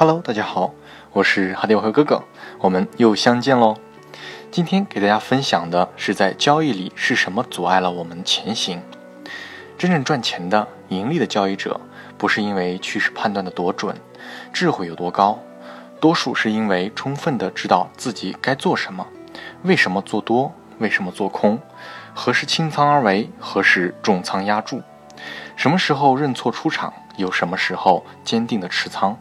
Hello，大家好，我是哈迪沃和哥哥，我们又相见喽。今天给大家分享的是，在交易里是什么阻碍了我们前行？真正赚钱的、盈利的交易者，不是因为趋势判断的多准，智慧有多高，多数是因为充分的知道自己该做什么，为什么做多，为什么做空，何时清仓而为，何时重仓压住，什么时候认错出场，有什么时候坚定的持仓。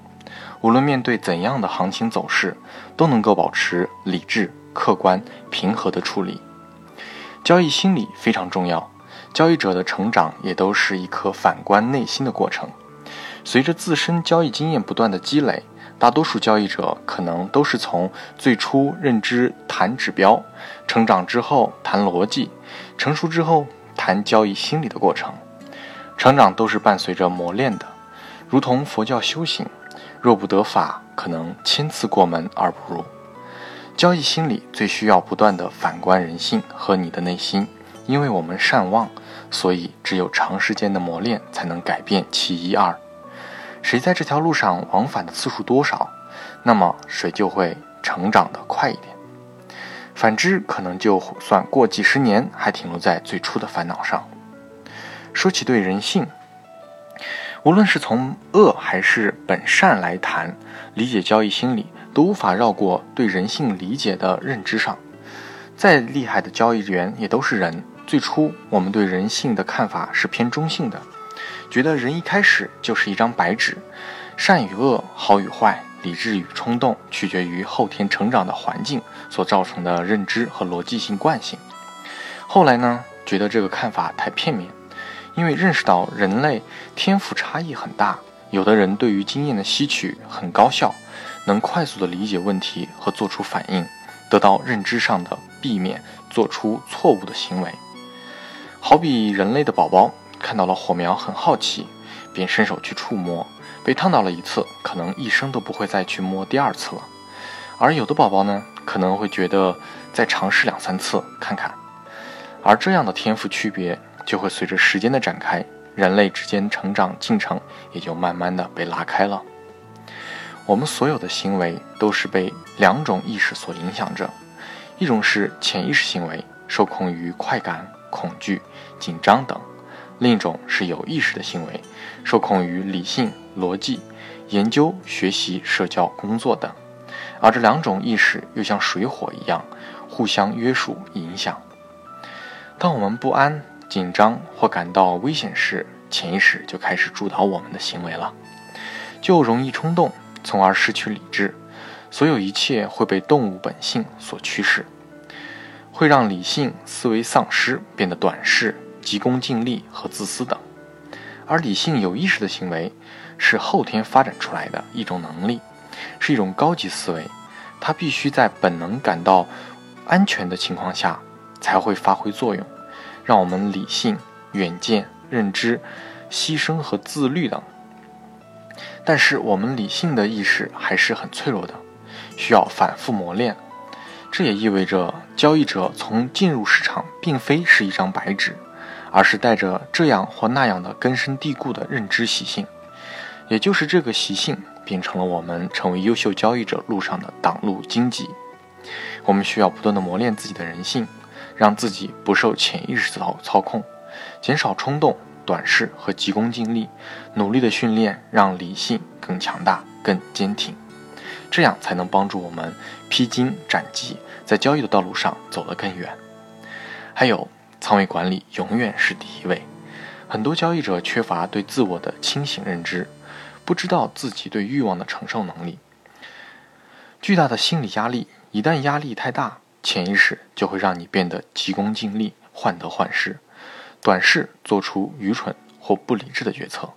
无论面对怎样的行情走势，都能够保持理智。客观平和的处理，交易心理非常重要。交易者的成长也都是一颗反观内心的过程。随着自身交易经验不断的积累，大多数交易者可能都是从最初认知谈指标，成长之后谈逻辑，成熟之后谈交易心理的过程。成长都是伴随着磨练的，如同佛教修行，若不得法，可能千次过门而不入。交易心理最需要不断的反观人性和你的内心，因为我们善忘，所以只有长时间的磨练才能改变其一二。谁在这条路上往返的次数多少，那么谁就会成长的快一点。反之，可能就算过几十年，还停留在最初的烦恼上。说起对人性，无论是从恶还是本善来谈，理解交易心理。都无法绕过对人性理解的认知上。再厉害的交易员也都是人。最初我们对人性的看法是偏中性的，觉得人一开始就是一张白纸，善与恶、好与坏、理智与冲动，取决于后天成长的环境所造成的认知和逻辑性惯性。后来呢，觉得这个看法太片面，因为认识到人类天赋差异很大，有的人对于经验的吸取很高效。能快速的理解问题和做出反应，得到认知上的避免做出错误的行为。好比人类的宝宝看到了火苗很好奇，便伸手去触摸，被烫到了一次，可能一生都不会再去摸第二次了。而有的宝宝呢，可能会觉得再尝试两三次看看。而这样的天赋区别，就会随着时间的展开，人类之间成长进程也就慢慢的被拉开了。我们所有的行为都是被两种意识所影响着，一种是潜意识行为，受控于快感、恐惧、紧张等；另一种是有意识的行为，受控于理性、逻辑、研究、学习、社交、工作等。而这两种意识又像水火一样，互相约束、影响。当我们不安、紧张或感到危险时，潜意识就开始主导我们的行为了，就容易冲动。从而失去理智，所有一切会被动物本性所驱使，会让理性思维丧失，变得短视、急功近利和自私等。而理性有意识的行为是后天发展出来的一种能力，是一种高级思维，它必须在本能感到安全的情况下才会发挥作用，让我们理性、远见、认知、牺牲和自律等。但是我们理性的意识还是很脆弱的，需要反复磨练。这也意味着交易者从进入市场并非是一张白纸，而是带着这样或那样的根深蒂固的认知习性。也就是这个习性变成了我们成为优秀交易者路上的挡路荆棘。我们需要不断的磨练自己的人性，让自己不受潜意识操操控，减少冲动。短视和急功近利，努力的训练让理性更强大、更坚挺，这样才能帮助我们披荆斩棘，在交易的道路上走得更远。还有，仓位管理永远是第一位。很多交易者缺乏对自我的清醒认知，不知道自己对欲望的承受能力。巨大的心理压力，一旦压力太大，潜意识就会让你变得急功近利、患得患失。短视，做出愚蠢或不理智的决策，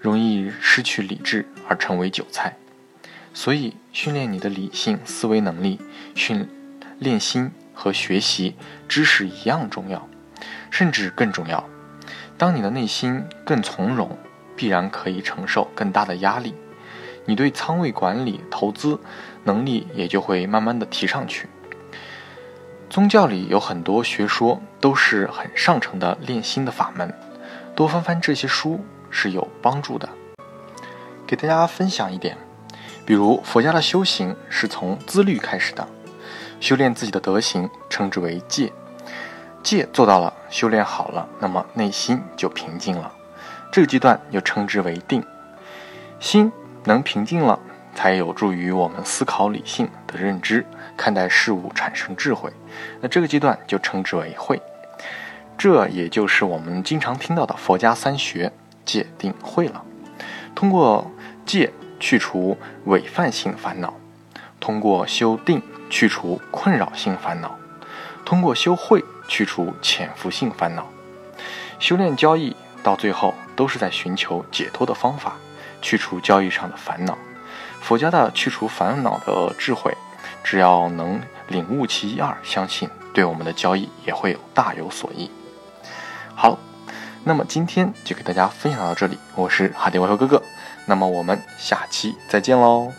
容易失去理智而成为韭菜。所以，训练你的理性思维能力，训练心和学习知识一样重要，甚至更重要。当你的内心更从容，必然可以承受更大的压力，你对仓位管理、投资能力也就会慢慢的提上去。宗教里有很多学说，都是很上乘的练心的法门，多翻翻这些书是有帮助的。给大家分享一点，比如佛家的修行是从自律开始的，修炼自己的德行称之为戒，戒做到了，修炼好了，那么内心就平静了，这个阶段又称之为定。心能平静了，才有助于我们思考理性的认知，看待事物产生智慧，那这个阶段就称之为慧。这也就是我们经常听到的佛家三学戒定慧了。通过戒去除违犯性烦恼，通过修定去除困扰性烦恼，通过修慧去除潜伏性烦恼。修炼交易到最后都是在寻求解脱的方法，去除交易上的烦恼。佛家的去除烦恼的智慧，只要能领悟其一二，相信对我们的交易也会有大有所益。好，那么今天就给大家分享到这里，我是哈迪外和哥哥，那么我们下期再见喽。